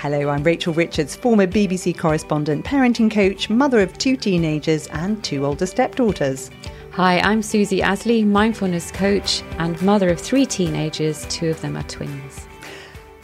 Hello, I'm Rachel Richards, former BBC correspondent, parenting coach, mother of two teenagers and two older stepdaughters. Hi, I'm Susie Asley, mindfulness coach and mother of three teenagers. Two of them are twins.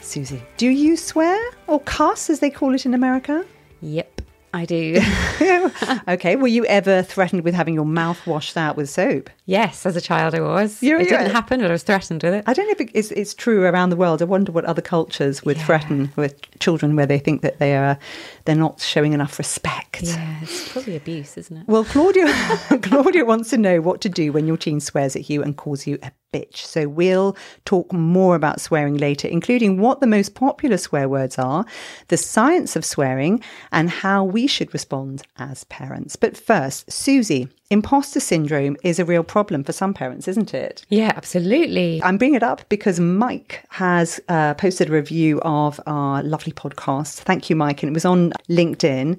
Susie, do you swear or cuss as they call it in America? Yep. I do. okay. Were you ever threatened with having your mouth washed out with soap? Yes, as a child I was. You're, it didn't happen, but I was threatened with it. I don't know if it's, it's true around the world. I wonder what other cultures would yeah. threaten with children where they think that they are they're not showing enough respect. Yeah, it's probably abuse, isn't it? Well, Claudia Claudia wants to know what to do when your teen swears at you and calls you a bitch. So we'll talk more about swearing later, including what the most popular swear words are, the science of swearing, and how we should respond as parents. But first, Susie, imposter syndrome is a real problem for some parents, isn't it? Yeah, absolutely. I'm bringing it up because Mike has uh, posted a review of our lovely podcast. Thank you, Mike. And it was on LinkedIn.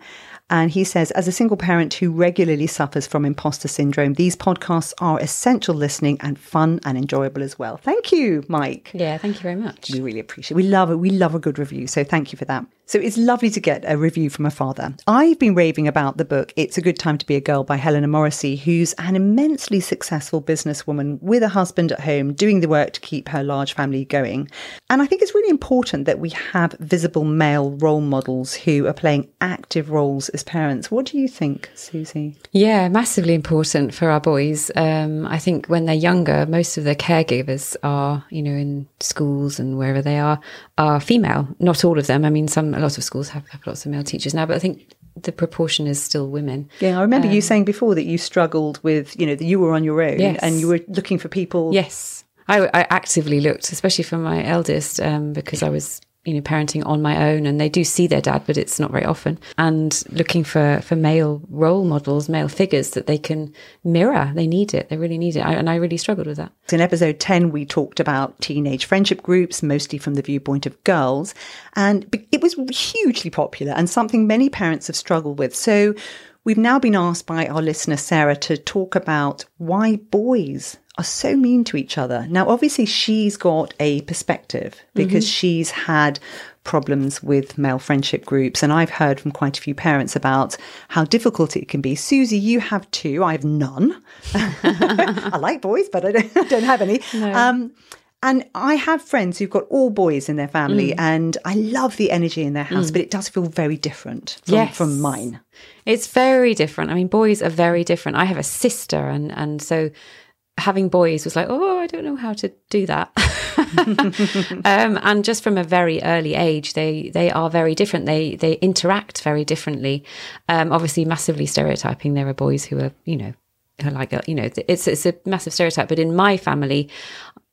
And he says, as a single parent who regularly suffers from imposter syndrome, these podcasts are essential listening and fun and enjoyable as well. Thank you, Mike. Yeah, thank you very much. We really appreciate it. We love it. We love a good review. So thank you for that. So it's lovely to get a review from a father. I've been raving about the book It's a Good Time to Be a Girl by Helena Morrissey, who's an immensely successful businesswoman with a husband at home doing the work to keep her large family going. And I think it's really important that we have visible male role models who are playing active roles as parents. What do you think, Susie? Yeah, massively important for our boys. Um, I think when they're younger, most of their caregivers are, you know, in schools and wherever they are, are female. Not all of them. I mean, some a lot of schools have, have lots of male teachers now, but I think the proportion is still women. Yeah, I remember um, you saying before that you struggled with, you know, that you were on your own yes. and you were looking for people. Yes. I, I actively looked, especially for my eldest, um, because I was you know parenting on my own and they do see their dad but it's not very often and looking for for male role models male figures that they can mirror. They need it. They really need it. I, and i really struggled with that. In episode 10 we talked about teenage friendship groups mostly from the viewpoint of girls and it was hugely popular and something many parents have struggled with. So we've now been asked by our listener sarah to talk about why boys are so mean to each other. Now, obviously, she's got a perspective because mm-hmm. she's had problems with male friendship groups. And I've heard from quite a few parents about how difficult it can be. Susie, you have two. I have none. I like boys, but I don't, I don't have any. No. Um, and I have friends who've got all boys in their family, mm. and I love the energy in their house, mm. but it does feel very different from, yes. from mine. It's very different. I mean, boys are very different. I have a sister, and and so having boys was like, oh, I don't know how to do that. um, and just from a very early age, they they are very different. They they interact very differently. Um, obviously, massively stereotyping. There are boys who are, you know, who are like, you know, it's it's a massive stereotype. But in my family,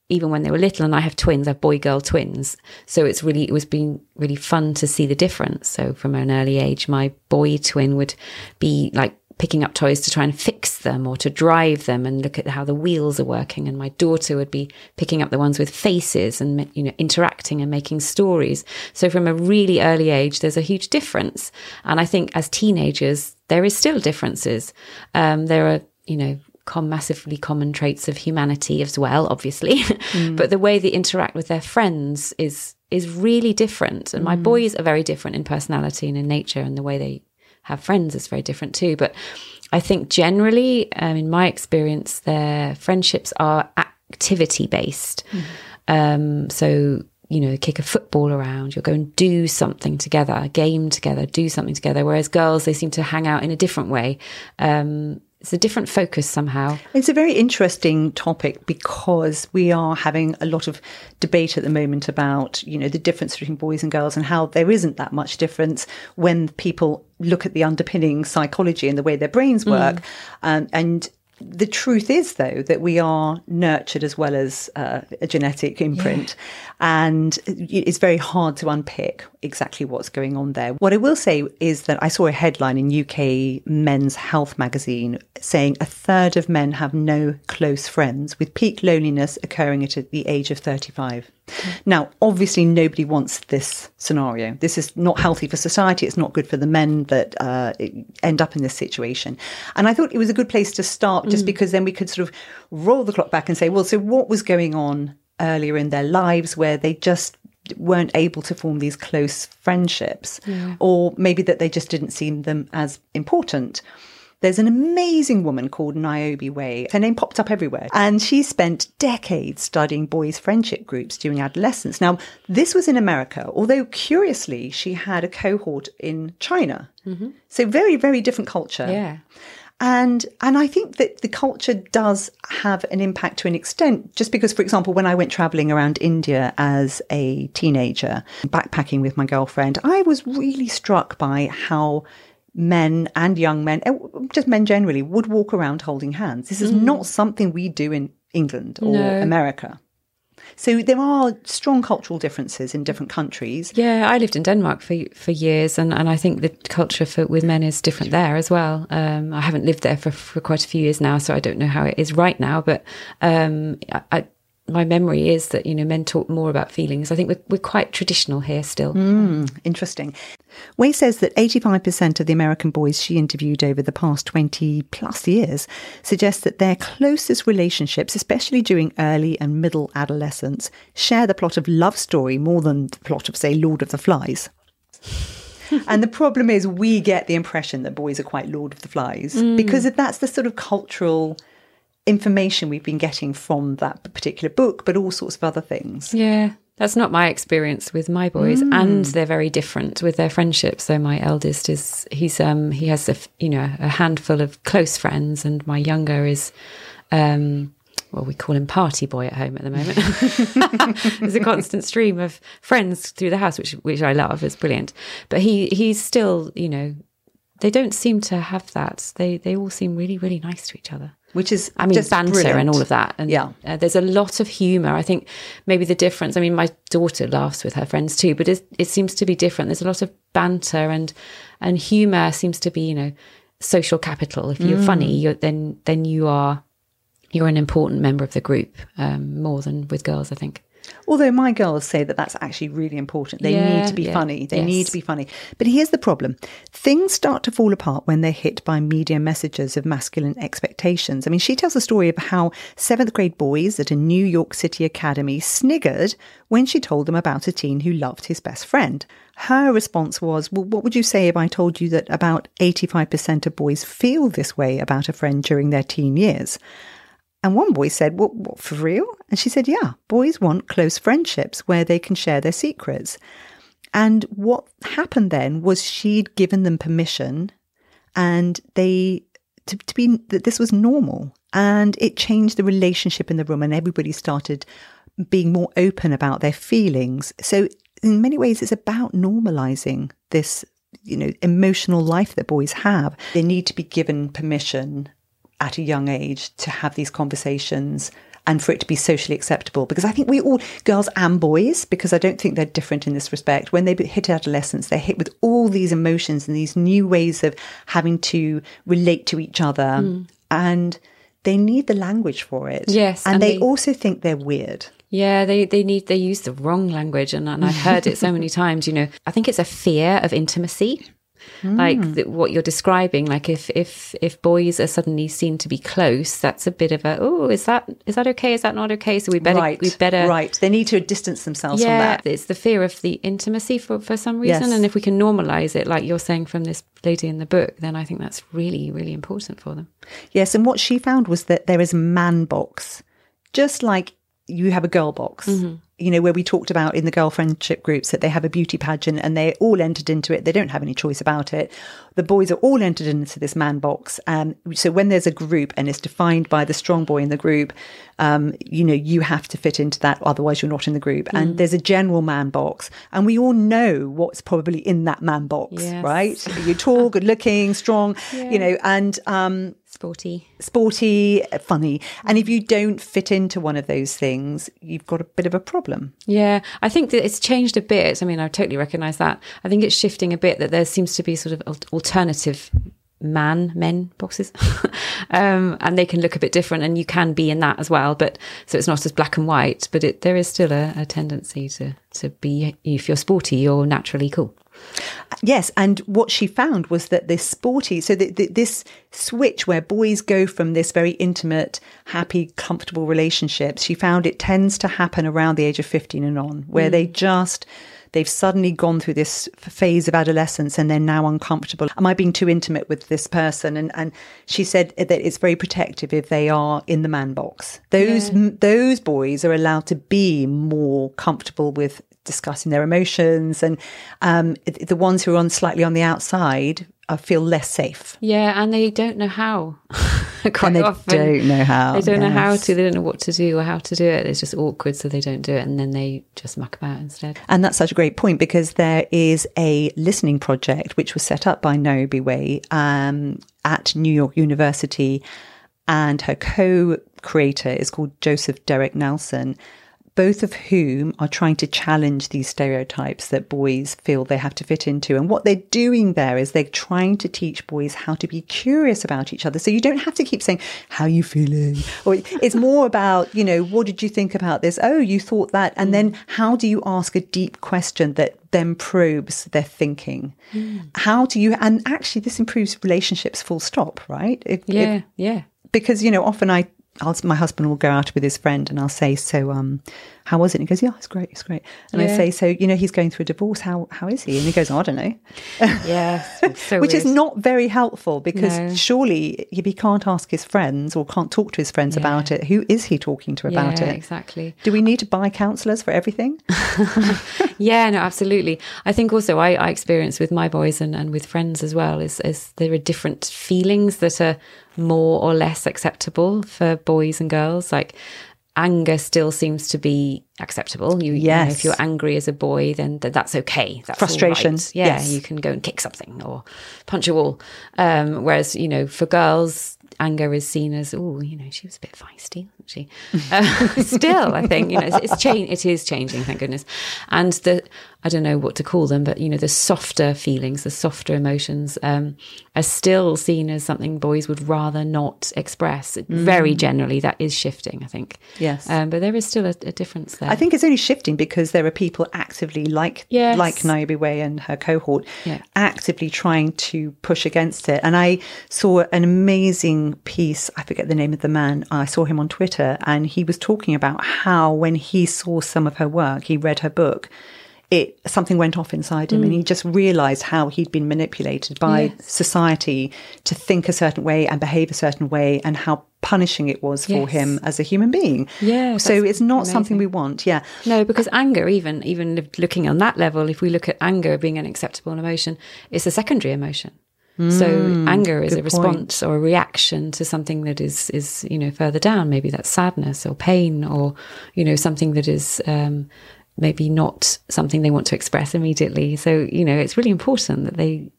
even when they were little, and I have twins, I have boy girl twins. So it's really it was been really fun to see the difference. So from an early age, my boy twin would be like picking up toys to try and fix them or to drive them and look at how the wheels are working. And my daughter would be picking up the ones with faces and you know interacting and making stories. So from a really early age there's a huge difference. And i think as teenagers there is still differences. Um, there are you know com- massively common traits of humanity as well obviously. Mm. but the way they interact with their friends is is really different. And mm. my boys are very different in personality and in nature and the way they have friends is very different too. But I think generally, um, in my experience, their friendships are activity based. Mm. Um, so you know, kick a football around, you'll go and do something together, game together, do something together. Whereas girls, they seem to hang out in a different way. Um, it's a different focus somehow. It's a very interesting topic because we are having a lot of debate at the moment about, you know, the difference between boys and girls and how there isn't that much difference when people look at the underpinning psychology and the way their brains work. Mm. Um, and the truth is, though, that we are nurtured as well as uh, a genetic imprint. Yeah. And it's very hard to unpick exactly what's going on there. What I will say is that I saw a headline in UK Men's Health magazine saying a third of men have no close friends, with peak loneliness occurring at the age of 35. Now, obviously, nobody wants this scenario. This is not healthy for society. It's not good for the men that uh, end up in this situation. And I thought it was a good place to start, just mm. because then we could sort of roll the clock back and say, well, so what was going on earlier in their lives where they just weren't able to form these close friendships, or maybe that they just didn't see them as important. There's an amazing woman called Niobe Way. Her name popped up everywhere. And she spent decades studying boys' friendship groups during adolescence. Now, this was in America, although curiously, she had a cohort in China. Mm-hmm. So, very, very different culture. Yeah. And and I think that the culture does have an impact to an extent, just because, for example, when I went traveling around India as a teenager, backpacking with my girlfriend, I was really struck by how men and young men, eh, just men generally, would walk around holding hands. This is not something we do in England or No. America. So there are strong cultural differences in different countries. Yeah, I lived in Denmark for for years, and, and I think the culture for with men is different there as well. Um, I haven't lived there for, for quite a few years now, so I don't know how it is right now. But um, I, my memory is that you know men talk more about feelings. I think we're we're quite traditional here still. Hmm, interesting. Way says that 85% of the American boys she interviewed over the past 20 plus years suggest that their closest relationships, especially during early and middle adolescence, share the plot of love story more than the plot of, say, Lord of the Flies. and the problem is, we get the impression that boys are quite Lord of the Flies hmm. because that's the sort of cultural information we've been getting from that particular book, but all sorts of other things. Yeah, that's not my experience with my boys, and they're very different with their friendships. So my eldest is he's um he has a you know a handful of close friends, and my younger is um well we call him party boy at home at the moment. There's a constant stream of friends through the house, which which I love. It's brilliant, but he he's still you know they don't seem to have that. They they all seem really really nice to each other. Which is, I mean, just banter brilliant. and all of that. And Yeah. uh, there's a lot of humour. I think maybe the difference. I mean, my daughter laughs with her friends too, but it, it seems to be different. There's a lot of banter and and humour seems to be, you know, social capital. If you're funny, you're, then then you are you're an important member of the group um, more than with girls. I think. Although my girls say that that's actually really important. They Yeah, need to be yeah, funny. They yes. need to be funny. But here's the problem things start to fall apart when they're hit by media messages of masculine expectations. I mean, she tells a story of how seventh grade boys at a New York City academy sniggered when she told them about a teen who loved his best friend. Her response was, Well, what would you say if I told you that about 85% of boys feel this way about a friend during their teen years? And one boy said, what, what, for real? And she said, Yeah, boys want close friendships where they can share their secrets. And what happened then was she'd given them permission and they, to, to be, that this was normal. And it changed the relationship in the room and everybody started being more open about their feelings. So, in many ways, it's about normalizing this, you know, emotional life that boys have. They need to be given permission at a young age to have these conversations and for it to be socially acceptable. Because I think we all, girls and boys, because I don't think they're different in this respect, when they hit adolescence, they're hit with all these emotions and these new ways of having to relate to each other. Hmm. And they need the language for it. Yes, And, and they, they- also think they're weird. Yeah, they they need they use the wrong language, and, and I've heard it so many times. You know, I think it's a fear of intimacy, like hmm. the, what you're describing. Like if if if boys are suddenly seen to be close, that's a bit of a oh, is that is that okay? Is that not okay? So we better right. we better Right. They need to distance themselves from yeah, that. it's the fear of the intimacy for, for some reason. Yes. And if we can normalize it, like you're saying from this lady in the book, then I think that's really, really important for them. Yes, and what she found was that there is a man box, just like you have a girl box. Mm-hmm. You know, where we talked about in the girl friendship groups that they have a beauty pageant and they're all entered into it. They don't have any choice about it. The boys are all entered into this man box. Um, so when there's a group and it's defined by the strong boy in the group, um, you know, you have to fit into that. Otherwise, you're not in the group. And there's a general man box. And we all know what's probably in that man box, Yes. right? You're tall, good looking, strong, you know, and, um, Sporty. sporty, funny. And if you don't fit into one of those things, you've got a bit of a problem. Yeah, I think that it's changed a bit. I mean, I totally recognise that. I think it's shifting a bit that there seems to be sort of alternative man men boxes um and they can look a bit different and you can be in that as well but so it's not as black and white but it there is still a, a tendency to to be if you're sporty you're naturally cool Yes, and what she found was that this sporty, so the, the, this switch where boys go from this very intimate, happy, comfortable relationships, she found it tends to happen around the age of 15 and on, where mm. they just they've suddenly gone through this phase of adolescence and they're now uncomfortable. Am I being too intimate with this person? And and she said that it's very protective if they are in the man box. Those yeah. those boys are allowed to be more comfortable with discussing their emotions, and um, the ones who are on slightly on the outside I feel less safe. Yeah, and they don't know how. Quite and they often. don't know how. They don't yes. know how to. They don't know what to do or how to do it. It's just awkward, so they don't do it, and then they just muck about instead. And that's such a great point because there is a listening project which was set up by Niobe Way um, at New York University, and her co-creator is called Joseph Derrick Nelson both of whom are trying to challenge these stereotypes that boys feel they have to fit into. And what they're doing there is they're trying to teach boys how to be curious about each other. So you don't have to keep saying, How are you feeling? Or it's more about, you know, what did you think about this? Oh, you thought that. And mm. then how do you ask a deep question that then probes their thinking? Mm. How do you, and actually, this improves relationships full stop, right? If, yeah, if, yeah because you know often I I'll, my husband will go out with his friend and I'll say, so, um, how was it? And he goes, yeah, it's great. It's great. And yeah. I say, so, you know, he's going through a divorce. How, how is he? And he goes, oh, I don't know. Yeah. So Which weird. is not very helpful because no. surely if he can't ask his friends or can't talk to his friends yeah. about it, who is he talking to about yeah, it? Exactly. Do we need to buy counsellors for everything? yeah, no, absolutely. I think also I, I experience with my boys and, and with friends as well is, is there are different feelings that are more or less acceptable for boys and girls. Like anger still seems to be acceptable. You, yes. You know, if you're angry as a boy, then th- that's okay. That's frustration. Right. Yeah, yes. you can go and kick something or punch a wall. Um, whereas you know, for girls, anger is seen as oh, you know, she was a bit feisty, wasn't she? uh, still, I think you know, it's, it's changing. It is changing, thank goodness. And the I don't know what to call them, but you know, the softer feelings, the softer emotions, um, are still seen as something boys would rather not express. Mm. Very generally, that is shifting, I think. Yes, um, but there is still a, a, difference there. I think it's only shifting because there are people actively, like yes. like Niobe Way and her cohort, yeah. actively trying to push against it. And I saw an amazing piece. I forget the name of the man. I saw him on Twitter, and he was talking about how when he saw some of her work, he read her book it something went off inside him mm. and he just realized how he'd been manipulated by yes. society to think a certain way and behave a certain way and how punishing it was for yes. him as a human being. Yeah. So it's not amazing. something we want. Yeah. No, because anger, even even looking on that level, if we look at anger being an acceptable emotion, it's a secondary emotion. Mm, so anger is a response point. or a reaction to something that is is you know further down. Maybe that's sadness or pain or you know something that is um, maybe not something they want to express immediately. So, you know, it's really important that they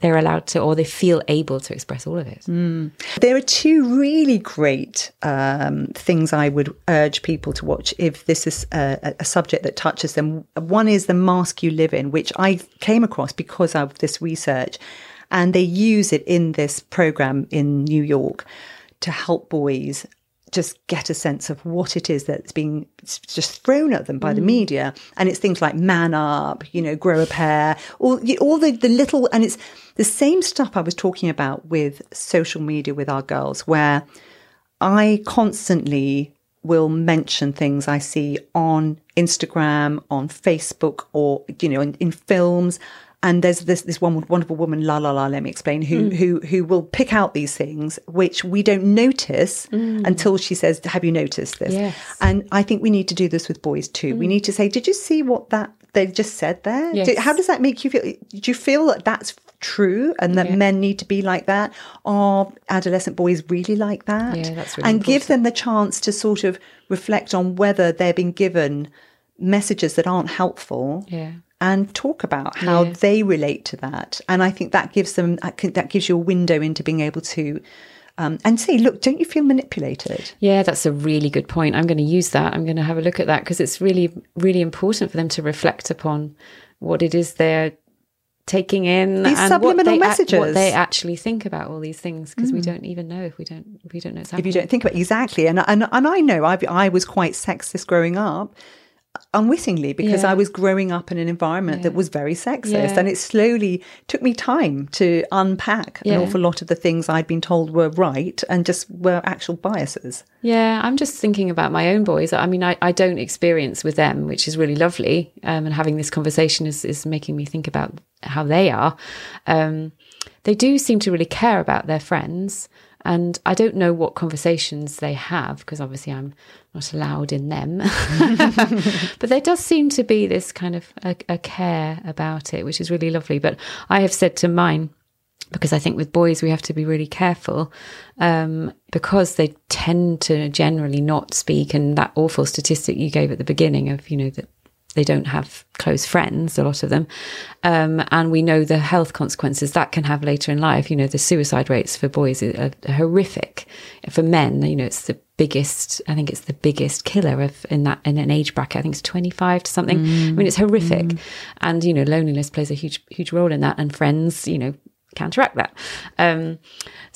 they're allowed to or they feel able to express all of it. Mm. There are two really great um, things I would urge people to watch if this is a, a, subject that touches them. One is The Mask You Live In, which I came across because of this research. And they use it in this program in New York to help boys just get a sense of what it is that's being just thrown at them by mm. the media. And it's things like man up, you know, grow a pair, all, all the, the little, and it's the same stuff I was talking about with social media with our girls, where I constantly will mention things I see on Instagram, on Facebook, or, you know, in, in films and there's this this one wonderful woman, la la la. Let me explain who mm. who who will pick out these things which we don't notice mm. until she says, "Have you noticed this?" Yes. And I think we need to do this with boys too. Mm. We need to say, "Did you see what that they've just said there? Yes. Do, how does that make you feel? Do you feel that that's true and that yeah. men need to be like that? Are adolescent boys really like that? Yeah, that's really and important. give them the chance to sort of reflect on whether they're being given messages that aren't helpful yeah and talk about how yeah. they relate to that. And I think that gives them that gives you a window into being able to um, and say, look, don't you feel manipulated? Yeah, that's a really good point. I'm going to use that. I'm going to have a look at that because it's really, really important for them to reflect upon what it is they're taking in these and subliminal what they, messages. what they actually think about all these things because mm. we don't even know if we don't if we don't know if you don't think about it. exactly. And and and I know I I was quite sexist growing up unwittingly because Yeah. I was growing up in an environment that was very sexist. Yeah. And it slowly took me time to unpack Yeah. an awful lot of the things I'd been told were right and just were actual biases. Yeah, I'm just thinking about my own boys. I mean, I, I don't experience with them, which is really lovely. Um, and having this conversation is, is making me think about how they are. Um, they do seem to really care about their friends. And I don't know what conversations they have because obviously I'm not allowed in them. but there does seem to be this kind of a, a care about it, which is really lovely. But I have said to mine, because I think with boys we have to be really careful um, because they tend to generally not speak. And that awful statistic you gave at the beginning of you know that they don't have close friends, a lot of them, um, and we know the health consequences that can have later in life. You know the suicide rates for boys are, are horrific. For men, you know it's the biggest. I think it's the biggest killer of in that in an age bracket. I think it's twenty five to something. I mean it's horrific, and you know loneliness plays a huge huge role in that, and friends, you know counteract that. Um,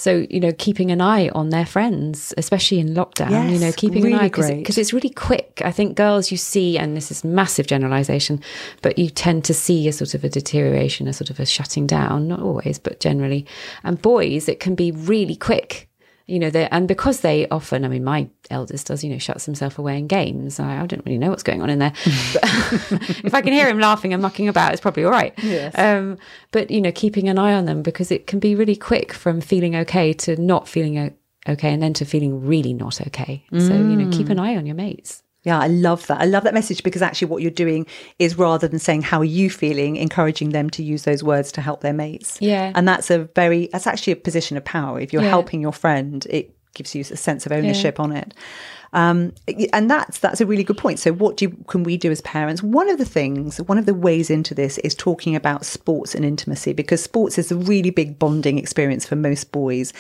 so you know, keeping an eye on their friends, especially in lockdown. you know, keeping really an eye because it's really quick. I think girls you see, and this is massive generalization, but you tend to see a sort of a deterioration, a sort of a shutting down. Not always, but generally. And boys, it can be really quick. You know, they and because they often, I mean, my eldest does, you know, shuts himself away in games. I, I don't really know what's going on in there. But if I can hear him laughing and mucking about, it's probably all right. Yes. Um, but you know, keeping an eye on them because it can be really quick from feeling okay to not feeling okay, and then to feeling really not okay. So you know, keep an eye on your mates. Yeah, I love that. I love that message because actually, what you're doing is rather than saying, How are you feeling, encouraging them to use those words to help their mates. Yeah. And that's a very, that's actually a position of power. If you're Yeah. helping your friend, it gives you a sense of ownership on it. Um, and that's that's a really good point. So, what do you, can we do as parents? One of the things, one of the ways into this is talking about sports and intimacy because sports is a really big bonding experience for most boys.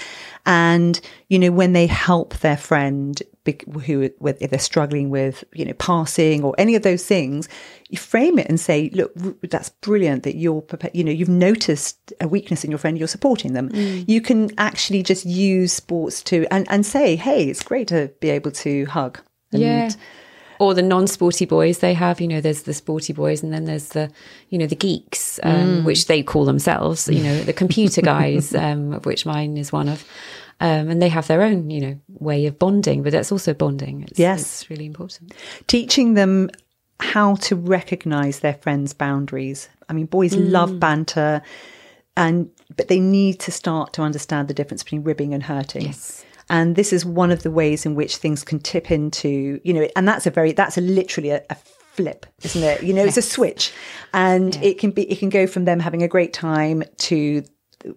And you know, when they help their friend who with- if they're struggling with you know passing or any of those things, you frame it and say, "Look, that's brilliant that you're you know you've noticed a weakness in your friend, you're supporting them." You can actually just use sports to and and say, "Hey, it's great to be able to hug." And Yeah. Or the non-sporty boys they have, you know, there's the sporty boys, and then there's the, you know, the geeks, um, which they call themselves, you know, the computer guys, um, of which mine is one of, um, and they have their own, you know, way of bonding, but that's also bonding. It's, Yes. it's really important. teaching them how to recognize their friends' boundaries. I mean, boys love banter, and but they need to start to understand the difference between ribbing and hurting. Yes. And this is one of the ways in which things can tip into, you know, and that's a very, that's a literally a, a flip, isn't it? You know, it's a switch, and it can be, it can go from them having a great time to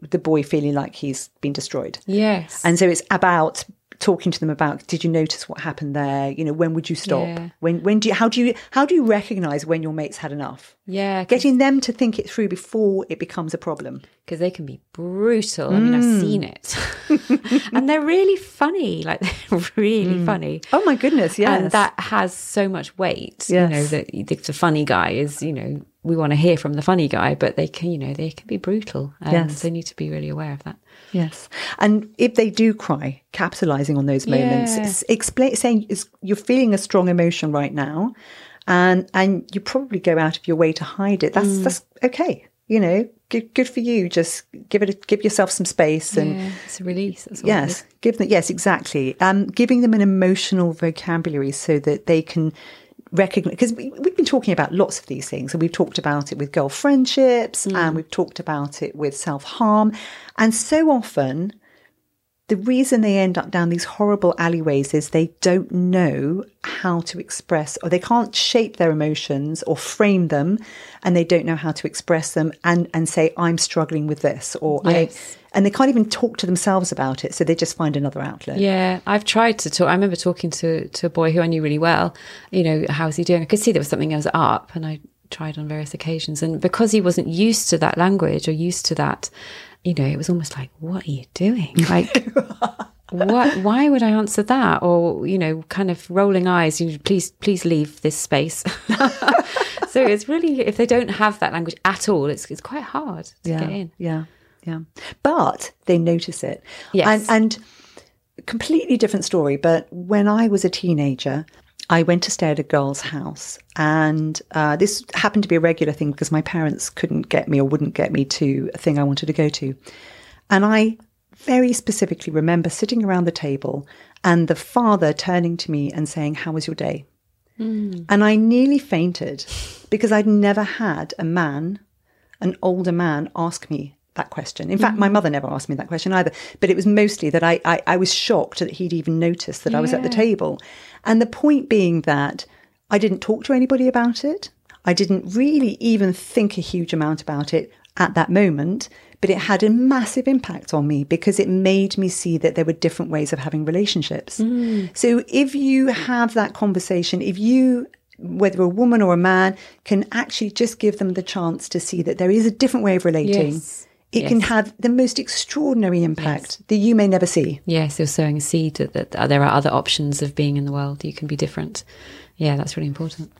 the boy feeling like he's been destroyed. Yes. And so it's about talking to them about did you notice what happened there you know when would you stop Yeah. when when do you how do you how do you recognize when your mates had enough yeah, getting them to think it through before it becomes a problem because they can be brutal. I mean, I've mm. seen it, and they're really funny. Like they're really mm. funny. oh my goodness yes and that has so much weight. You know Yes. that the funny guy is. You know, we want to hear from the funny guy, but they can. You know, they can be brutal. And Yes. they need to be really aware of that. yes and if they do cry capitalizing on those moments Yeah. explain saying it's, you're feeling a strong emotion right now and and you probably go out of your way to hide it that's Mm. that's okay you know good, good for you just give it a, give yourself some space and yeah, it's a release. Yes, give them yes, exactly. Um, giving them an emotional vocabulary so that they can recognize because we, we've been talking about lots of these things, and we've talked about it with girl friendships, and mm. we've talked about it with self harm, and so often. The reason they end up down these horrible alleyways is they don't know how to express, or they can't shape their emotions or frame them, and they don't know how to express them and and say, "I'm struggling with this," or Yes. I, and they can't even talk to themselves about it, so they just find another outlet. Yeah, I've tried to talk. I remember talking to to a boy who I knew really well. You know, how's he doing? I could see there was something was up, and I tried on various occasions. And because he wasn't used to that language or used to that, you know, it was almost like, "What are you doing?" Like. What? Why would I answer that? Or you know, kind of rolling eyes. You know, please, please leave this space. so it's really if they don't have that language at all, it's it's quite hard to yeah, get in. yeah, yeah. But they notice it. Yes. and, and completely different story. But when I was a teenager, I went to stay at a girl's house, and uh, this happened to be a regular thing because my parents couldn't get me or wouldn't get me to a thing I wanted to go to. And I very specifically remember sitting around the table and the father turning to me and saying, How was your day? Mm. And I nearly fainted because I'd never had a man, an older man, ask me that question. In fact, my mother never asked me that question either. But it was mostly that I, I, I was shocked that he'd even noticed that yeah. I was at the table. And the point being that I didn't talk to anybody about it. I didn't really even think a huge amount about it at that moment, but it had a massive impact on me because it made me see that there were different ways of having relationships. Mm. So if you have that conversation, if you whether a woman or a man can actually just give them the chance to see that there is a different way of relating. Yes. It yes. can have the most extraordinary impact yes. that you may never see. Yes, you're sowing a seed that, that uh, there are other options of being in the world. You can be different. Yeah, that's really important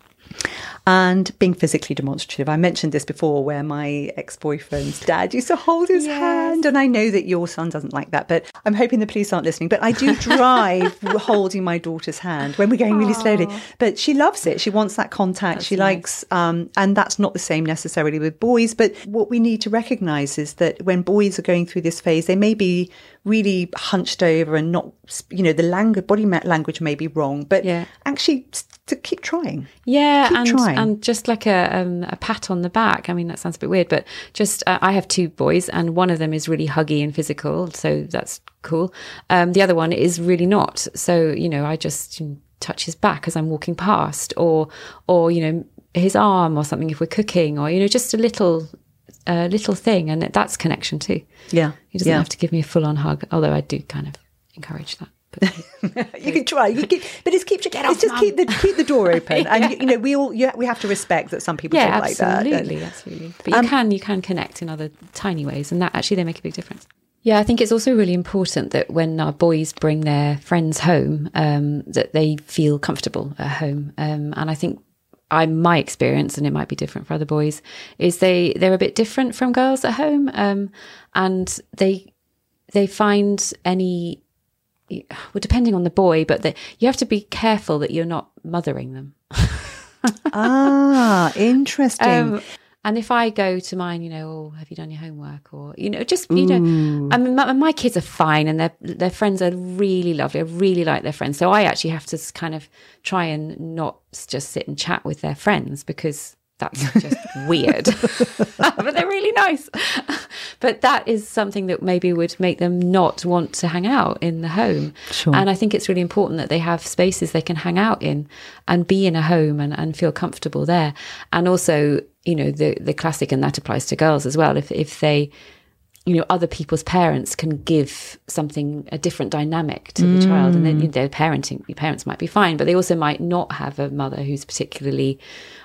and being physically demonstrative. I mentioned this before where my ex boyfriend's dad used to hold his yes. hand. And I know that your son doesn't like that, but I'm hoping the police aren't listening. But I do drive holding my daughter's hand when we're going really slowly. But she loves it. She wants that contact. That's she nice. likes, um, and that's not the same necessarily with boys. But what we need to recognize is that when boys are going through this phase, they may be really hunched over and not, you know, the language, body language may be wrong, but yeah. actually to keep trying. Yeah, keep and trying. And just like a um, a pat on the back. I mean, that sounds a bit weird, but just uh, I have two boys, and one of them is really huggy and physical, so that's cool. Um, the other one is really not. So you know, I just touch his back as I'm walking past, or or you know his arm or something if we're cooking, or you know just a little a little thing, and that's connection too. Yeah, he doesn't yeah. have to give me a full on hug, although I do kind of encourage that. You can try, you can, but it's keep Get off, just keep the keep the door open, and you, you, know we all yeah, we have to respect that some people yeah, don't like that. Absolutely, absolutely. But you um, can you can connect in other tiny ways, and that actually they make a big difference. Yeah, I think it's also really important that when our boys bring their friends home, um, that they feel comfortable at home. Um, and I think I my experience, and it might be different for other boys, is they they're a bit different from girls at home, um, and they they find any well, depending on the boy, but that you have to be careful that you're not mothering them. ah, interesting. Um, and if I go to mine, you know, oh, have you done your homework? Or, you know, just, you Ooh. know, I mean, my, my, kids are fine and their, their friends are really lovely. I really like their friends. So I actually have to kind of try and not just sit and chat with their friends because that's just weird. but they're really nice. but that is something that maybe would make them not want to hang out in the home. Sure. And I think it's really important that they have spaces they can hang out in and be in a home and, and feel comfortable there. And also, you know, the the classic and that applies to girls as well. If if they you know other people's parents can give something a different dynamic to the mm. child. And then you know, their parenting your parents might be fine but they also might not have a mother who's particularly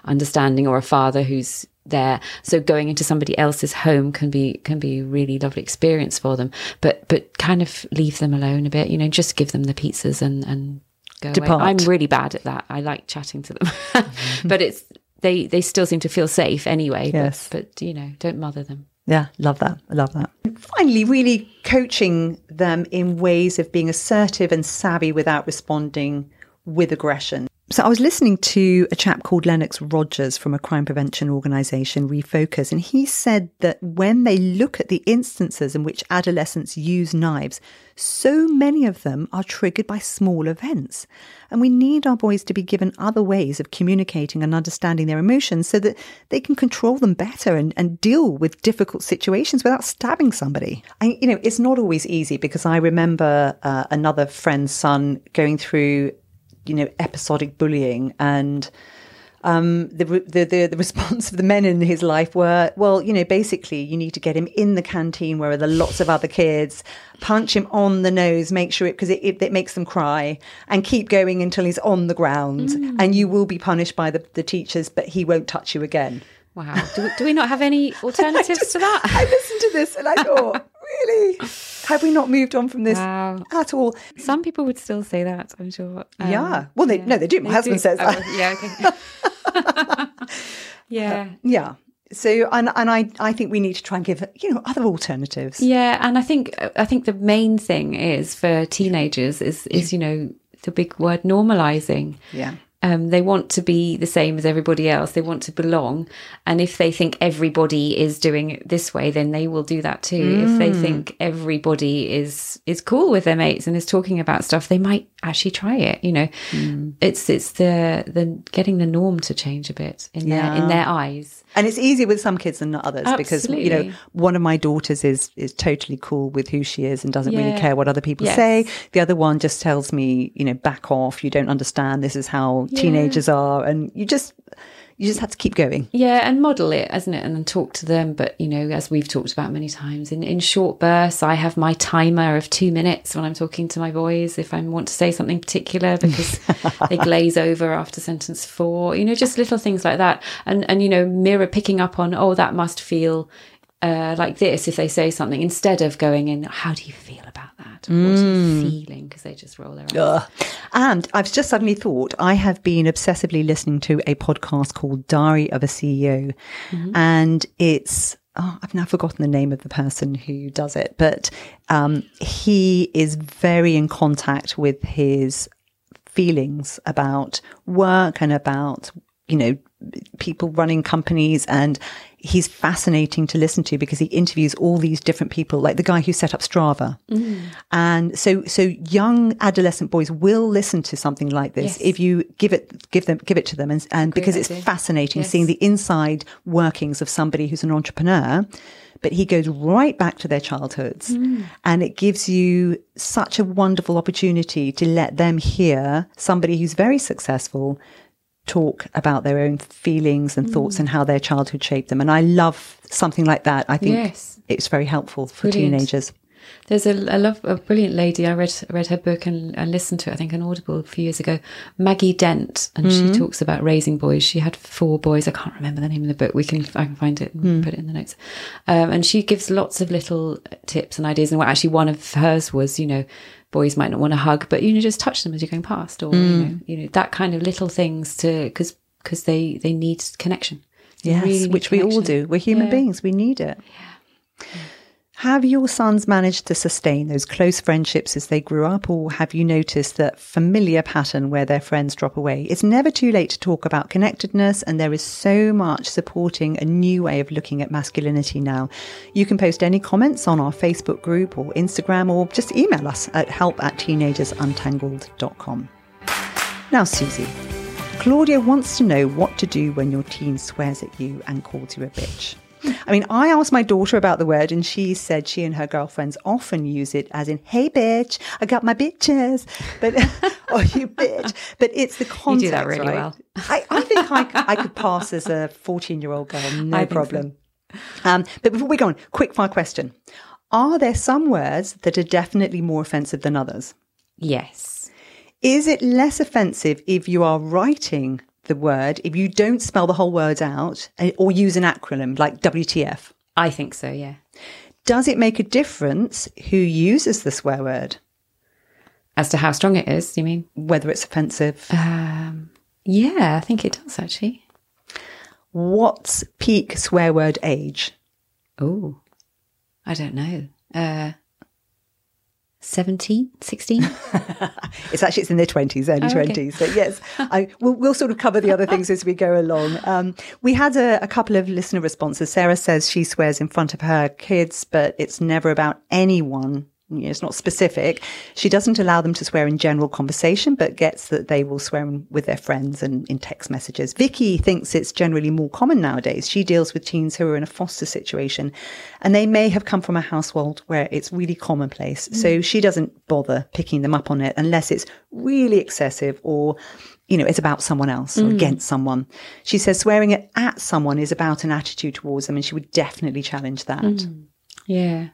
understanding or a father who's there. So going into somebody else's home can be can be a really lovely experience for them. But but kind of leave them alone a bit you know just give them the pizzas and and go Depart. away i'm really bad at that. I like chatting to them. But it's they they still seem to feel safe anyway yes. but, but you know don't mother them yeah, love that. I love that. Finally, really coaching them in ways of being assertive and savvy without responding with aggression. So I was listening to a chap called Lennox Rogers from a crime prevention organisation, Refocus, and he said that when they look at the instances in which adolescents use knives, so many of them are triggered by small events. And we need our boys to be given other ways of communicating and understanding their emotions so that they can control them better and, and deal with difficult situations without stabbing somebody. I, you know, it's not always easy because I remember uh, another friend's son going through you know, episodic bullying and um, the, the, the the response of the men in his life were, well, you know, basically, you need to get him in the canteen where there are lots of other kids, punch him on the nose, make sure it because it, it, it, makes them cry, and keep going until he's on the ground, mm. and you will be punished by the, the teachers, but he won't touch you again. Wow. Do we, do we not have any alternatives just, to that? I listened to this and I thought, really? Have we not moved on from this wow. at all? Some people would still say that, I'm sure. Um, yeah. Well, they, yeah. no, they do. My they husband do. says that. Oh, yeah, okay. yeah. yeah. So, and and I I think we need to try and give you know other alternatives. Yeah, and I think I think the main thing is for teenagers is is you know the big word normalizing. Yeah. Um, they want to be the same as everybody else. They want to belong. And if they think everybody is doing it this way, then they will do that too. Mm. If they mm. think everybody is is cool with their mates and is talking about stuff, they might actually try it. You know, mm. it's it's the the getting the norm to change a bit in yeah. their in their eyes. And it's easier with some kids than others Absolutely. because you know one of my daughters is is totally cool with who she is and doesn't yeah. really care what other people yes. say. The other one just tells me, you know, back off. You don't understand. This is how yeah. teenagers are, and you just you just have to keep going. Yeah, and model it, hasn't it? And then talk to them. But you know, as we've talked about many times, in, in short bursts, I have my timer of two minutes when I'm talking to my boys if I want to say something particular because they glaze over after sentence four. You know, just little things like that. And and you know, mirror picking up on, oh, that must feel uh, like this if they say something instead of going in, how do you feel about that? Mm. What are you mm. feeling? Because they just roll their eyes. Ugh. And I've just suddenly thought I have been obsessively listening to a podcast called Diary of a CEO. Mm-hmm. And it's, oh, I've now forgotten the name of the person who does it, but um, he is very in contact with his feelings about work and about you know people running companies and he's fascinating to listen to because he interviews all these different people, like the guy who set up Strava. Mm. And so, so young adolescent boys will listen to something like this yes. if you give it, give them, give it to them. And, and because idea. it's fascinating yes. seeing the inside workings of somebody who's an entrepreneur. But he goes right back to their childhoods mm. and it gives you such a wonderful opportunity to let them hear somebody who's very successful talk about their own feelings and thoughts mm. and how their childhood shaped them. And I love something like that. I think yes. it's very helpful for Brilliant. teenagers. There's a, I love a brilliant lady. I read read her book and, and listened to it. I think on Audible a few years ago. Maggie Dent, and mm-hmm. she talks about raising boys. She had four boys. I can't remember the name of the book. We can I can find it and mm. put it in the notes. Um, and she gives lots of little tips and ideas. And actually, one of hers was, you know, boys might not want to hug, but you know, just touch them as you're going past, or mm. you know, you know that kind of little things to because because they they need connection. They yes, really which we all do. We're human yeah. beings. We need it. Yeah. Have your sons managed to sustain those close friendships as they grew up, or have you noticed that familiar pattern where their friends drop away? It's never too late to talk about connectedness, and there is so much supporting a new way of looking at masculinity now. You can post any comments on our Facebook group or Instagram, or just email us at help at teenagersuntangled.com. Now, Susie, Claudia wants to know what to do when your teen swears at you and calls you a bitch. I mean, I asked my daughter about the word, and she said she and her girlfriends often use it as in, "Hey, bitch, I got my bitches," but oh, you bitch. But it's the context. You do that really right? well. I, I think I, I could pass as a fourteen-year-old girl, no problem. So. Um, but before we go on, quick fire question: Are there some words that are definitely more offensive than others? Yes. Is it less offensive if you are writing the word if you don't spell the whole word out eh, or use an acronym like WTF? I think so, yeah. Does it make a difference who uses the swear word? As to how strong it is, you mean? Whether it's offensive? Um, yeah, I think it does actually. What's peak swear word age? Oh, I don't know. Uh, 17, 16? it's actually it's in their 20s, early oh, 20s. But yes, I, we'll, we'll, sort of cover the other things as we go along. Um, we had a, a, couple of listener responses. Sarah says she swears in front of her kids, but it's never about anyone it's not specific. She doesn't allow them to swear in general conversation, but gets that they will swear with their friends and in text messages. Vicky thinks it's generally more common nowadays. She deals with teens who are in a foster situation and they may have come from a household where it's really commonplace. Mm. So she doesn't bother picking them up on it unless it's really excessive or you know, it's about someone else or mm. against someone. She says swearing it at someone is about an attitude towards them, and she would definitely challenge that. Mm. Yeah.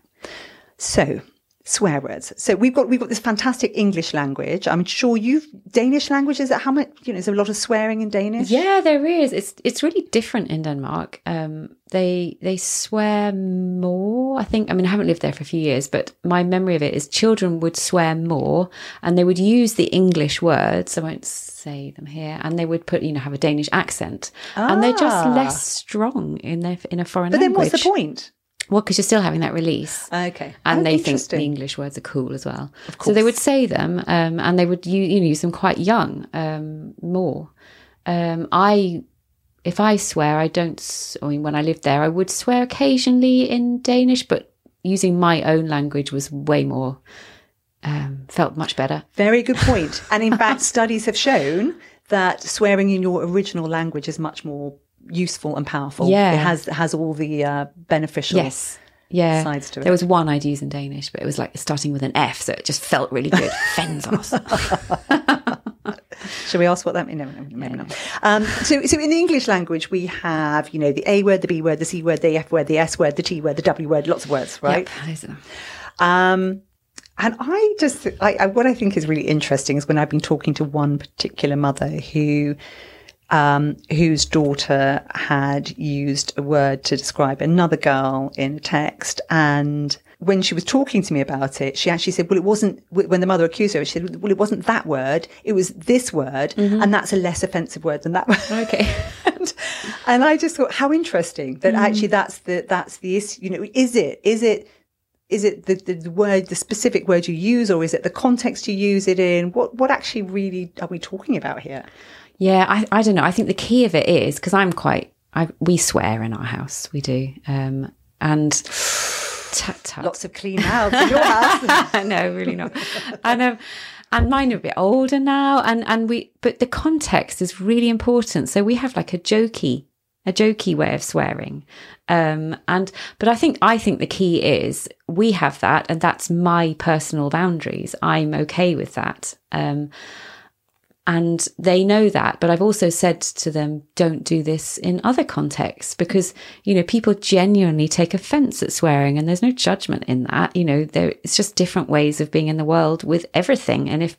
So swear words. So we've got we've got this fantastic English language. I'm sure you've Danish languages. How much you know? Is there a lot of swearing in Danish? Yeah, there is. It's it's really different in Denmark. Um, they they swear more. I think. I mean, I haven't lived there for a few years, but my memory of it is children would swear more, and they would use the English words. I won't say them here, and they would put you know have a Danish accent, ah. and they're just less strong in their in a foreign. But language. then, what's the point? Well, because you're still having that release. Okay. and Oh, they think the English words are cool as well. So they would say them, um, and they would you, you know use them quite young um, more. Um, I, if I swear, I don't. I mean, when I lived there, I would swear occasionally in Danish, but using my own language was way more um, felt much better. Very good point. And in fact, studies have shown that swearing in your original language is much more useful and powerful. Yeah. It has has all the uh, beneficial. Yes. Yeah. Sides to it. There was one I'd use in Danish, but it was like starting with an F, so it just felt really good. Fenzos. Shall we ask what that means? No, no, maybe not. Um, so, so in the English language, we have, you know, the A word, the B word, the C word, the F word, the S word, the T word, the W word, lots of words, right? Yep, those are them. Um, and I just, I, I, what I think is really interesting is when I've been talking to one particular mother who, um, whose daughter had used a word to describe another girl in a text. And when she was talking to me about it, she actually said, well, it wasn't, when the mother accused her, she said, well, it wasn't that word. It was this word. And that's a less offensive word than that word. Okay. and, and I just thought, how interesting that actually that's the, that's the issue. You know, is it, is it, is it the, the, the word, the specific word you use, or is it the context you use it in? What, what actually really are we talking about here? Yeah, I, I don't know. I think the key of it is because I'm quite, I, we swear in our house, we do. Um, and tut tut. Lots of clean mouths in your house. no, really not. And um, and mine are a bit older now, and and we, but the context is really important. So we have like a jokey, a jokey way of swearing, um, and but I think I think the key is we have that, and that's my personal boundaries. I'm okay with that. Um, and they know that but i've also said to them don't do this in other contexts because you know people genuinely take offense at swearing and there's no judgment in that. You know there it's just different ways of being in the world with everything. And if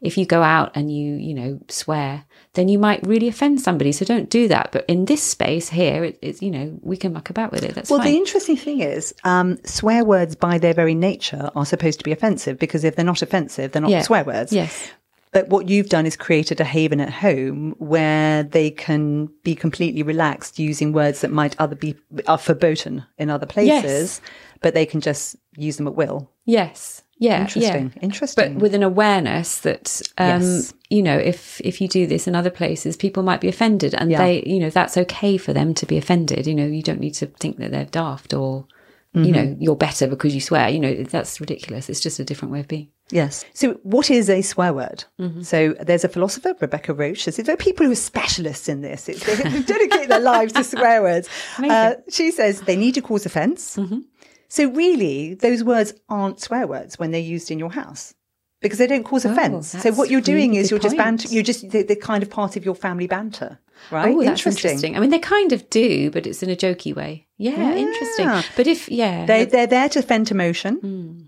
if you go out and you you know swear then you might really offend somebody. So don't do that. But in this space here it, it's you know we can muck about with it. That's Well, fine. the interesting thing is, um, swear words by their very nature are supposed to be offensive because if they're not offensive, they're not Yeah. swear words. yes But what you've done is created a haven at home where they can be completely relaxed using words that might other be are verboten in other places, but they can just use them at will. yes yeah Interesting. yeah. Interesting. but with an awareness that um Yes. you know if if you do this in other places people might be offended and Yeah. they you know that's okay for them to be offended you know you don't need to think that they're daft or you Mm-hmm. know you're better because you swear you know that's ridiculous it's just a different way of being Yes. So, what is a swear word? Mm-hmm. So, there's a philosopher, Rebecca Roache, says there are people who are specialists in this. It's, they dedicate their lives to swear words. Uh, she says they need to cause offense Mm-hmm. So, really, those words aren't swear words when they're used in your house because they don't cause offense. So, Oh, that's what you're doing really is you're just banter. You're just the, kind of part of your family banter, right? oh that's interesting. i mean they kind of do but it's in a jokey way yeah, interesting but if yeah They, they're there to vent emotion. Hmm.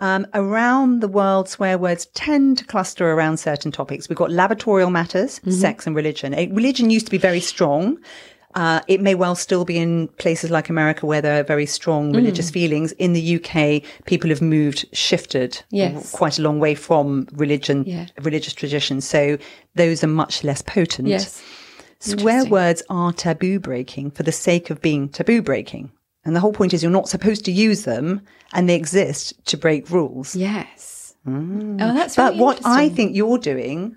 Um, around the world, swear words tend to cluster around certain topics. We've got lavatorial matters, Mm-hmm. sex, and religion. Eh, Religion used to be very strong. Uh, it may well still be in places like America where there are very strong Mm. religious feelings. In the UK, people have moved, shifted Yes. quite a long way from religion, Yeah. religious traditions. So those are much less potent. yes Swear words are taboo breaking for the sake of being taboo breaking. And the whole point is you're not supposed to use them and they exist to break rules. yes oh that's Mm. But really what I think you're doing,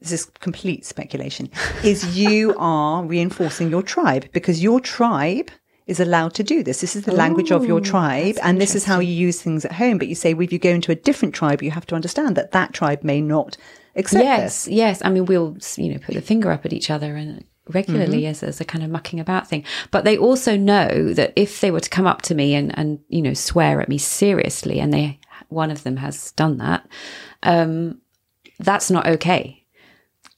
this is complete speculation, is you are reinforcing your tribe because your tribe is allowed to do this. This is the language of your tribe, and this is how you use things at home. But you say, well, if you go into a different tribe, you have to understand that that tribe may not accept yes this. yes i mean we'll you know put the finger up at each other and regularly Mm-hmm. as, as a kind of mucking about thing but they also know that if they were to come up to me and and you know swear at me seriously and they one of them has done that um that's not okay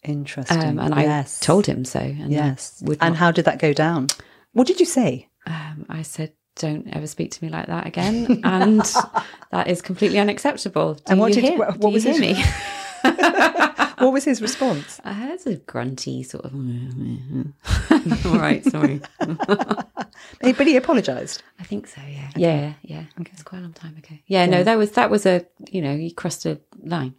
Interesting. um and i yes. told him so and Yes. and how did that go down? What did you say? um, i said don't ever speak to me like that again and that is completely unacceptable Do And what you did- hear, what- what you was hear his- me What was his response? I heard a grunty sort of. Mm, mm, mm. All right, sorry. But he apologised. I think so. Yeah, yeah, yeah. Okay. It's quite a long time ago. Yeah, no, that was that was a you know you crossed a line.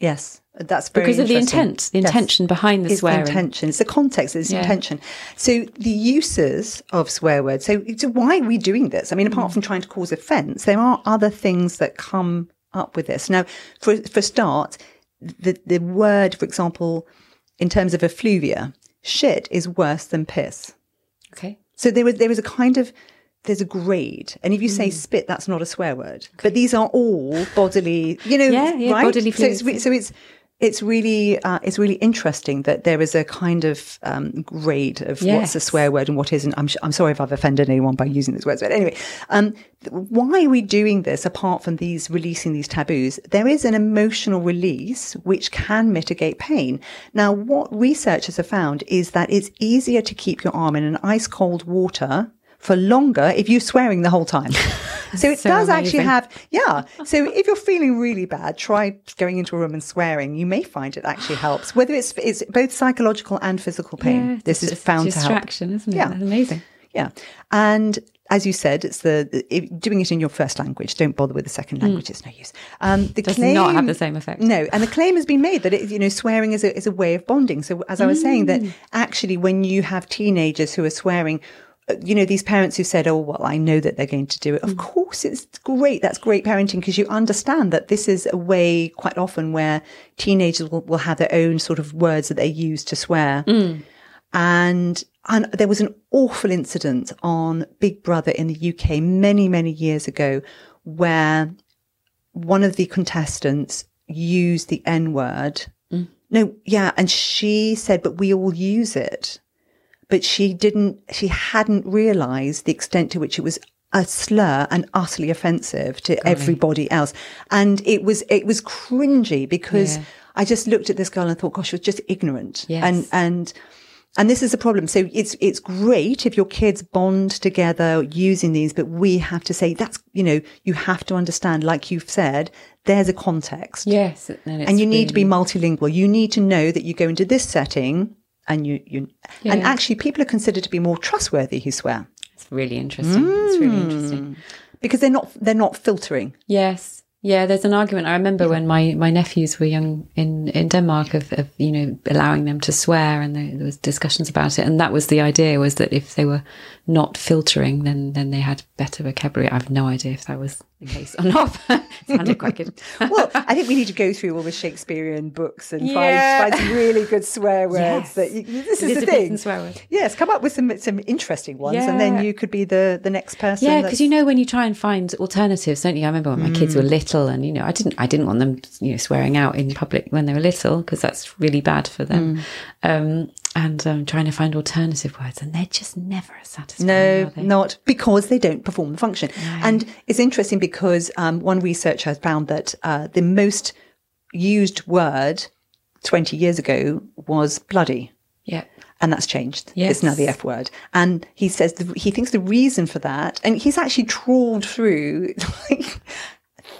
Yes, that's very because of the intent, the Yes. intention behind the It's the swearing. intention. It's the context. It's Yeah. intention. So the uses of swear words. So, so why are we doing this? I mean, apart Mm. from trying to cause offence, there are other things that come up with this. Now, for for start, the the word, for example, in terms of effluvia, shit is worse than piss. Okay. So there is there is a kind of there's a grade, and if you Mm. say spit, that's not a swear word. But these are all bodily, you know, Yeah, yeah, right? bodily so it's fluids. so it's it's really uh, it's really interesting that there is a kind of um, grade of what's a swear word and what isn't. I'm sh- I'm sorry if I've offended anyone by using these words, but anyway, um, th- why are we doing this apart from these releasing these taboos? There is an emotional release which can mitigate pain. Now, what researchers have found is that it's easier to keep your arm in an ice cold water for longer if you're swearing the whole time. So it So does actually have, yeah. So if you're feeling really bad, try going into a room and swearing. You may find it actually helps, whether it's it's both psychological and physical pain. Yeah, this is a found to help. distraction, isn't it? Yeah. That's amazing. Yeah, and as you said, it's the, if, doing it in your first language. Don't bother with the second language; it's no use. Um, the Hmm. Does claim, not have the same effect. No, and the claim has been made that it, you know swearing is a is a way of bonding. So as I was saying, that Mm. actually, when you have teenagers who are swearing. You know, these parents who said, Oh, well, I know that they're going to do it. Mm. Of course, it's great. That's great parenting because you understand that this is a way quite often where teenagers will, will have their own sort of words that they use to swear. And, and there was an awful incident on Big Brother in the UK many, many years ago where one of the contestants used the N word. No, yeah. And she said, but we all use it. But she didn't, she hadn't realized the extent to which it was a slur and utterly offensive to everybody else. And it was, it was cringy because Yeah. I just looked at this girl and thought, gosh, she was just ignorant. Yes. And, and, and this is a problem. So it's it's great if your kids bond together using these, but we have to say that's you know you have to understand, like you've said, there's a context, Yes. And, it's and you need to be multilingual. You need to know that you go into this setting, and you you and actually people are considered to be more trustworthy who swear It's really interesting. It's really mm. interesting. because they're not they're not filtering. Yes. Yeah, there's an argument. I remember when my, my nephews were young in, in Denmark of, of, you know, allowing them to swear and there, there was discussions about it. And that was the idea was that if they were not filtering, then, then they had better vocabulary. I have no idea if that was the case or not. sounded quite good. well, I think we need to go through all the Shakespearean books and Yeah. find, find some really good swear words. Yes. That you, this is the thing. swear words. Yes, come up with some some interesting ones, and then you could be the the next person. Yeah, because you know when you try and find alternatives, don't you? I remember when my kids were Mm. little, and you know, I didn't, I didn't want them, you know, swearing out in public when they were little because that's really bad for them. Mm. Um, and um, trying to find alternative words, and they're just never as satisfying. No, not because they don't perform the function. And it's interesting because um, one researcher has found that uh, the most used word 20 years ago was bloody. Yeah. And that's changed. Yes. It's now the F word. And he says the, he thinks the reason for that, and he's actually trawled through like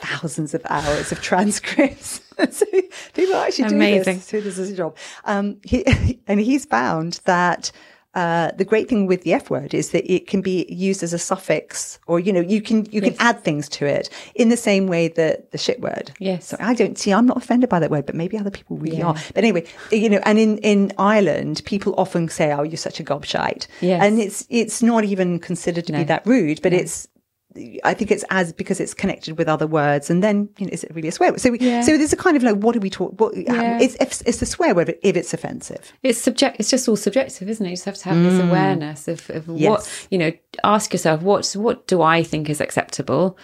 thousands of hours of transcripts. so people actually do this. This is a job. Um, he, and he's found that uh, the great thing with the F word is that it can be used as a suffix, or you know, you can you can add things to it in the same way that the shit word. Yes. So I don't see. I'm not offended by that word, but maybe other people really Yeah. are. But anyway, you know, and in in Ireland, people often say, "Oh, you're such a gobshite," Yes. and it's it's not even considered to be that rude, but it's. I think it's as because it's connected with other words, and then you know, is it really a swear word? So, we, Yeah. so there's a kind of like, what do we talk? What, Yeah. it's, it's it's a swear word if it's offensive. It's subject. It's just all subjective, isn't it? You just have to have this awareness of, of Mm. Yes. what you know. Ask yourself, what what do I think is acceptable?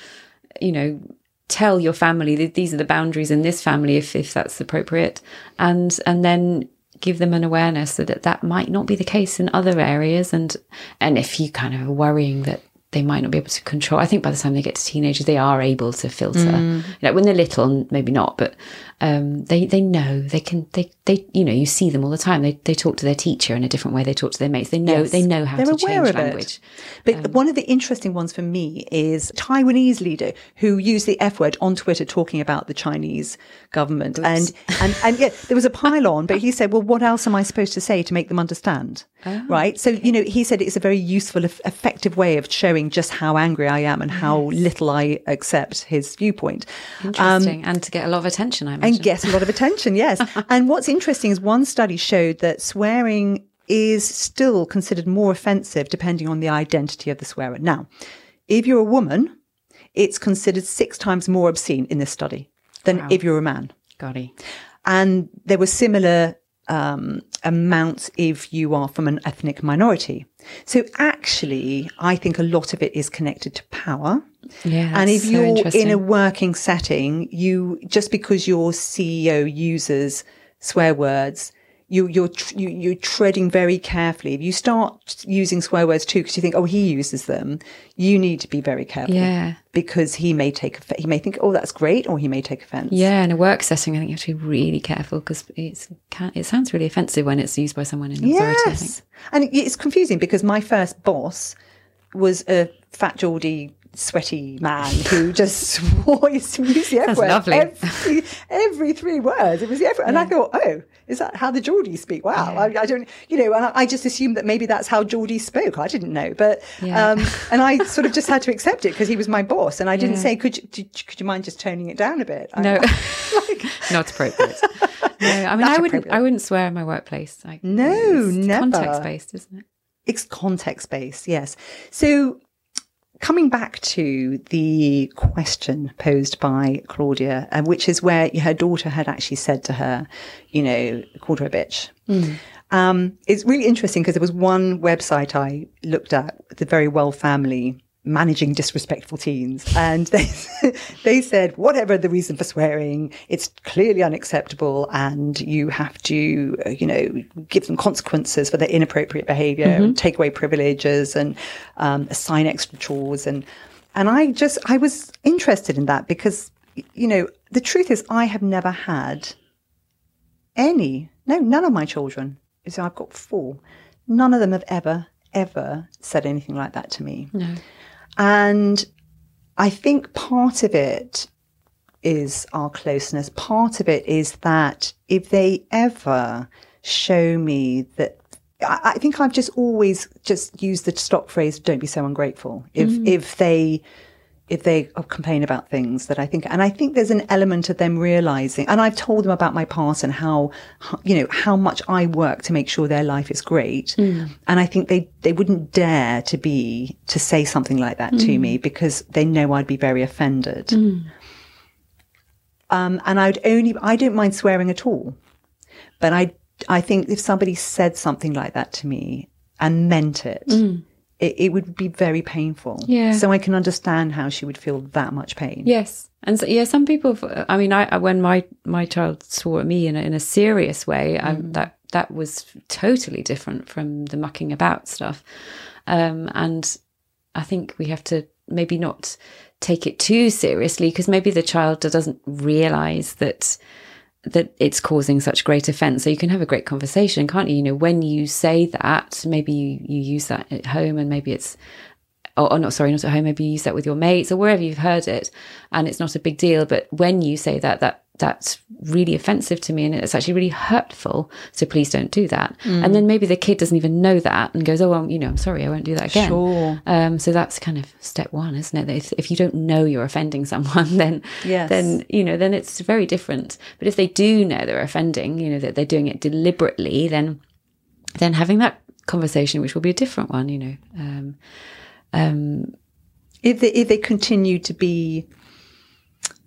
You know, tell your family that these are the boundaries in this family, if if that's appropriate, and and then give them an awareness that that, that might not be the case in other areas, and and if you kind of are worrying that they might not be able to control. I think by the time they get to teenagers, they are able to filter. Mm. You know, when they're little, maybe not, but um, they they know they can. They they you know you see them all the time. They they talk to their teacher in a different way. They talk to their mates. They know Yes. they know how They're to aware change of it. language. But one of the interesting ones for me is Taiwanese leader who used the F word on Twitter talking about the Chinese government. And, and, and yeah, there was a pile on, but he said, well, what else am I supposed to say to make them understand? Oh, right. So, you know, he said it's a very useful, effective way of showing showing just how angry I am and how little I accept his viewpoint. Interesting. and to get a lot of attention, I imagine. And get a lot of attention, yes. and what's interesting is one study showed that swearing is still considered more offensive depending on the identity of the swearer. Now, if you're a woman, it's considered six times more obscene in this study than Wow. if you're a man. Got it. And there were similar um, amounts if you are from an ethnic minority. So actually, I think a lot of it is connected to power. Yeah. and if so you're in a working setting, you just because your CEO uses swear words, you, you're tr- you, you're treading very carefully. If you start using swear words too, because you think, oh, he uses them, you need to be very careful. Yeah. because he may take he may think, oh, that's great, or he may take offence. Yeah, in a work setting, I think you have to be really careful because it's can, it sounds really offensive when it's used by someone in authority. Yes. And it's confusing because my first boss was a fat Geordie sweaty man who just swore he used to use the F Sounds word lovely. every, every three words. It was the F word. And I thought, oh, is that how the Geordies speak? Wow. I, I don't, you know, and I, just assumed that maybe that's how Geordies spoke. I didn't know. But, Yeah. um, and I sort of just had to accept it because he was my boss. And I didn't Yeah. say, could you, did- could you mind just toning it down a bit? I- No, like, not appropriate. No, I mean, Not I wouldn't. I wouldn't swear in my workplace. Like, No, it's never. Context based, isn't it? it's context based, yes. So coming back to the question posed by Claudia, uh, which is where her daughter had actually said to her, you know, called her a bitch. Um, it's really interesting because there was one website I looked at, the Verywell Family managing disrespectful teens. And they they said whatever the reason for swearing it's clearly unacceptable and you have to uh, you know give them consequences for their inappropriate behavior and take away privileges and um, assign extra chores. And and I just I was interested in that because you know the truth is I have never had any no none of my children so I've got four none of them have ever ever said anything like that to me. No. And I think part of it is our closeness. Part of it is that if they ever show me that, I, I think I've just always just used the stock phrase, don't be so ungrateful. If, mm. if they, if they complain about things that I think, and I think there's an element of them realizing, and I've told them about my past and how, you know, how much I work to make sure their life is great. Mm. And I think they, they wouldn't dare to be, to say something like that to mm. me because they know I'd be very offended. Mm. Um, and I'd only, I don't mind swearing at all. But I, I think if somebody said something like that to me and meant it, it, it would be very painful. Yeah. So I can understand how she would feel that much pain. Yes, and so, yeah, some people. I mean, I I- when my my child swore at me in a, in a serious way, um, that that was totally different from the mucking about stuff, um, and I think we have to maybe not take it too seriously because maybe the child doesn't realize that that it's causing such great offense. So you can have a great conversation, can't you? You know, when you say that, maybe you, you use that at home and maybe it's, or, or not, sorry, not at home, maybe you use that with your mates or wherever you've heard it and it's not a big deal. But when you say that, that, that's really offensive to me and it's actually really hurtful. So please don't do that. And then maybe the kid doesn't even know that and goes, oh, well, you know, I'm sorry, I won't do that again. Sure. Um, so that's kind of step one, isn't it? If, if you don't know you're offending someone, then Yes. then you know then it's very different. But if they do know they're offending, you know that they're doing it deliberately, then then having that conversation, which will be a different one, you know. Um, um, If they, if they continue to be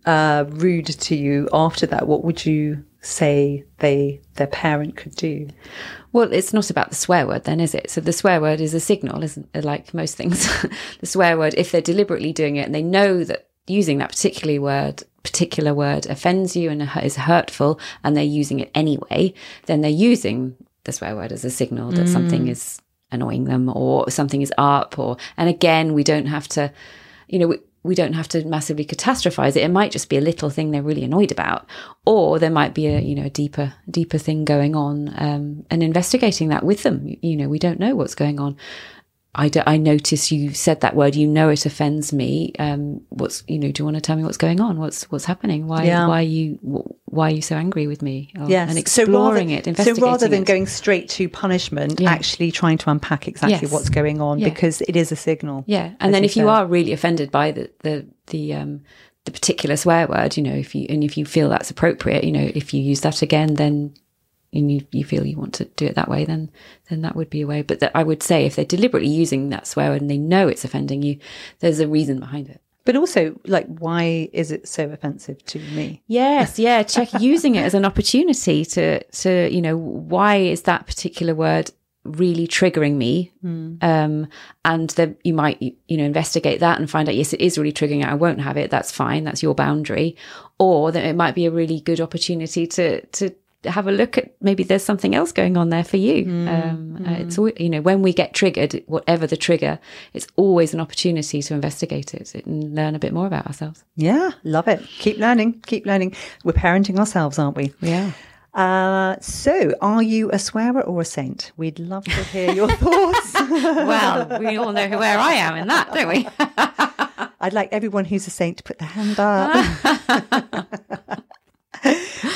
uh, rude to you after that, what would you say they their parent could do? Well, it's not about the swear word, then, is it? So the swear word is a signal, isn't it? Like most things, the swear word, if they're deliberately doing it and they know that using that particular word, particular word offends you and is hurtful, and they're using it anyway, then they're using the swear word as a signal that something is annoying them or something is up. Or and again, we don't have to, you know. We, we don't have to massively catastrophize it. It might just be a little thing they're really annoyed about, or there might be a you know a deeper deeper thing going on, um, and investigating that with them. You, know, we don't know what's going on. I, do, I notice you said that word. You know it offends me. Um, what's you know? Do you want to tell me what's going on? What's what's happening? Why Yeah. why are you why are you so angry with me? Or- Yes. and so exploring rather, it, investigating So rather than it. going straight to punishment, Yeah. actually trying to unpack exactly Yes. what's going on Yeah. because it is a signal. Yeah, and then you if you said. are really offended by the the the um the particular swear word, you know, if you and if you feel that's appropriate, you know, if you use that again, then and you, you feel you want to do it that way, then then that would be a way. But that I would say if they're deliberately using that swear word and they know it's offending you, there's a reason behind it. But also, like, why is it so offensive to me? Yes, yeah. Check using it as an opportunity to to you know why is that particular word really triggering me, um, and then you might you know investigate that and find out yes it is really triggering. I won't have it. That's fine. That's your boundary. Or that it might be a really good opportunity to to have a look at maybe there's something else going on there for you. Um, uh, it's al- you know when we get triggered, whatever the trigger, it's always an opportunity to investigate it and learn a bit more about ourselves. Yeah, love it. Keep learning, keep learning. We're parenting ourselves, aren't we? Yeah. Uh, so, are you a swearer or a saint? We'd love to hear your thoughts. Well, we all know where I am in that, don't we? I'd like everyone who's a saint to put their hand up.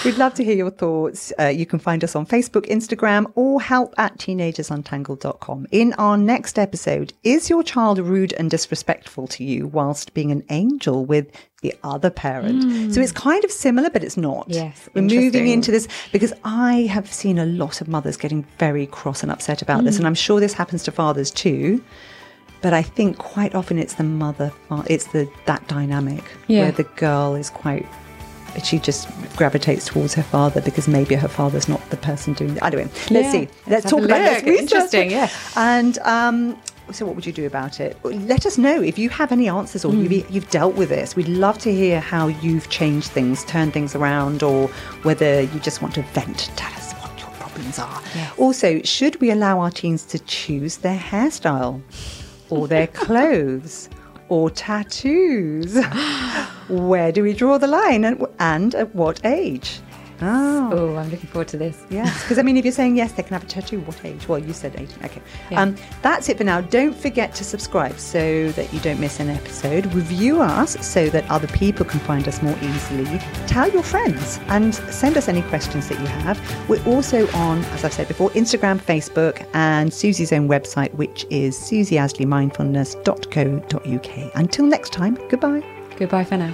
We'd love to hear your thoughts. Uh, you can find us on Facebook, Instagram, or help at teenagersuntangled.com. In our next episode, is your child rude and disrespectful to you whilst being an angel with the other parent? So it's kind of similar, but it's not. Yes, We're moving into this because I have seen a lot of mothers getting very cross and upset about this, and I'm sure this happens to fathers too. But I think quite often it's the mother, it's the that dynamic Yeah. where the girl is quite, she just gravitates towards her father because maybe her father's not the person doing it. Anyway, let's see. let's Let's talk about this. Interesting, yeah. And um, so, what would you do about it? Let us know if you have any answers or Hmm. you've, you've dealt with this. We'd love to hear how you've changed things, turned things around, or whether you just want to vent. Tell us what your problems are. Also, should we allow our teens to choose their hairstyle or their clothes or tattoos? Where do we draw the line and, and at what age? Oh. Oh, I'm looking forward to this. Yes, because I mean, if you're saying yes, they can have a tattoo. What age? Well, you said 18. Okay. Yeah. Um, that's it for now. Don't forget to subscribe so that you don't miss an episode. Review us so that other people can find us more easily. Tell your friends and send us any questions that you have. We're also on, as I've said before, Instagram, Facebook, and Susie's own website, which is susieasleymindfulness.co.uk. Until next time, goodbye. Goodbye for now.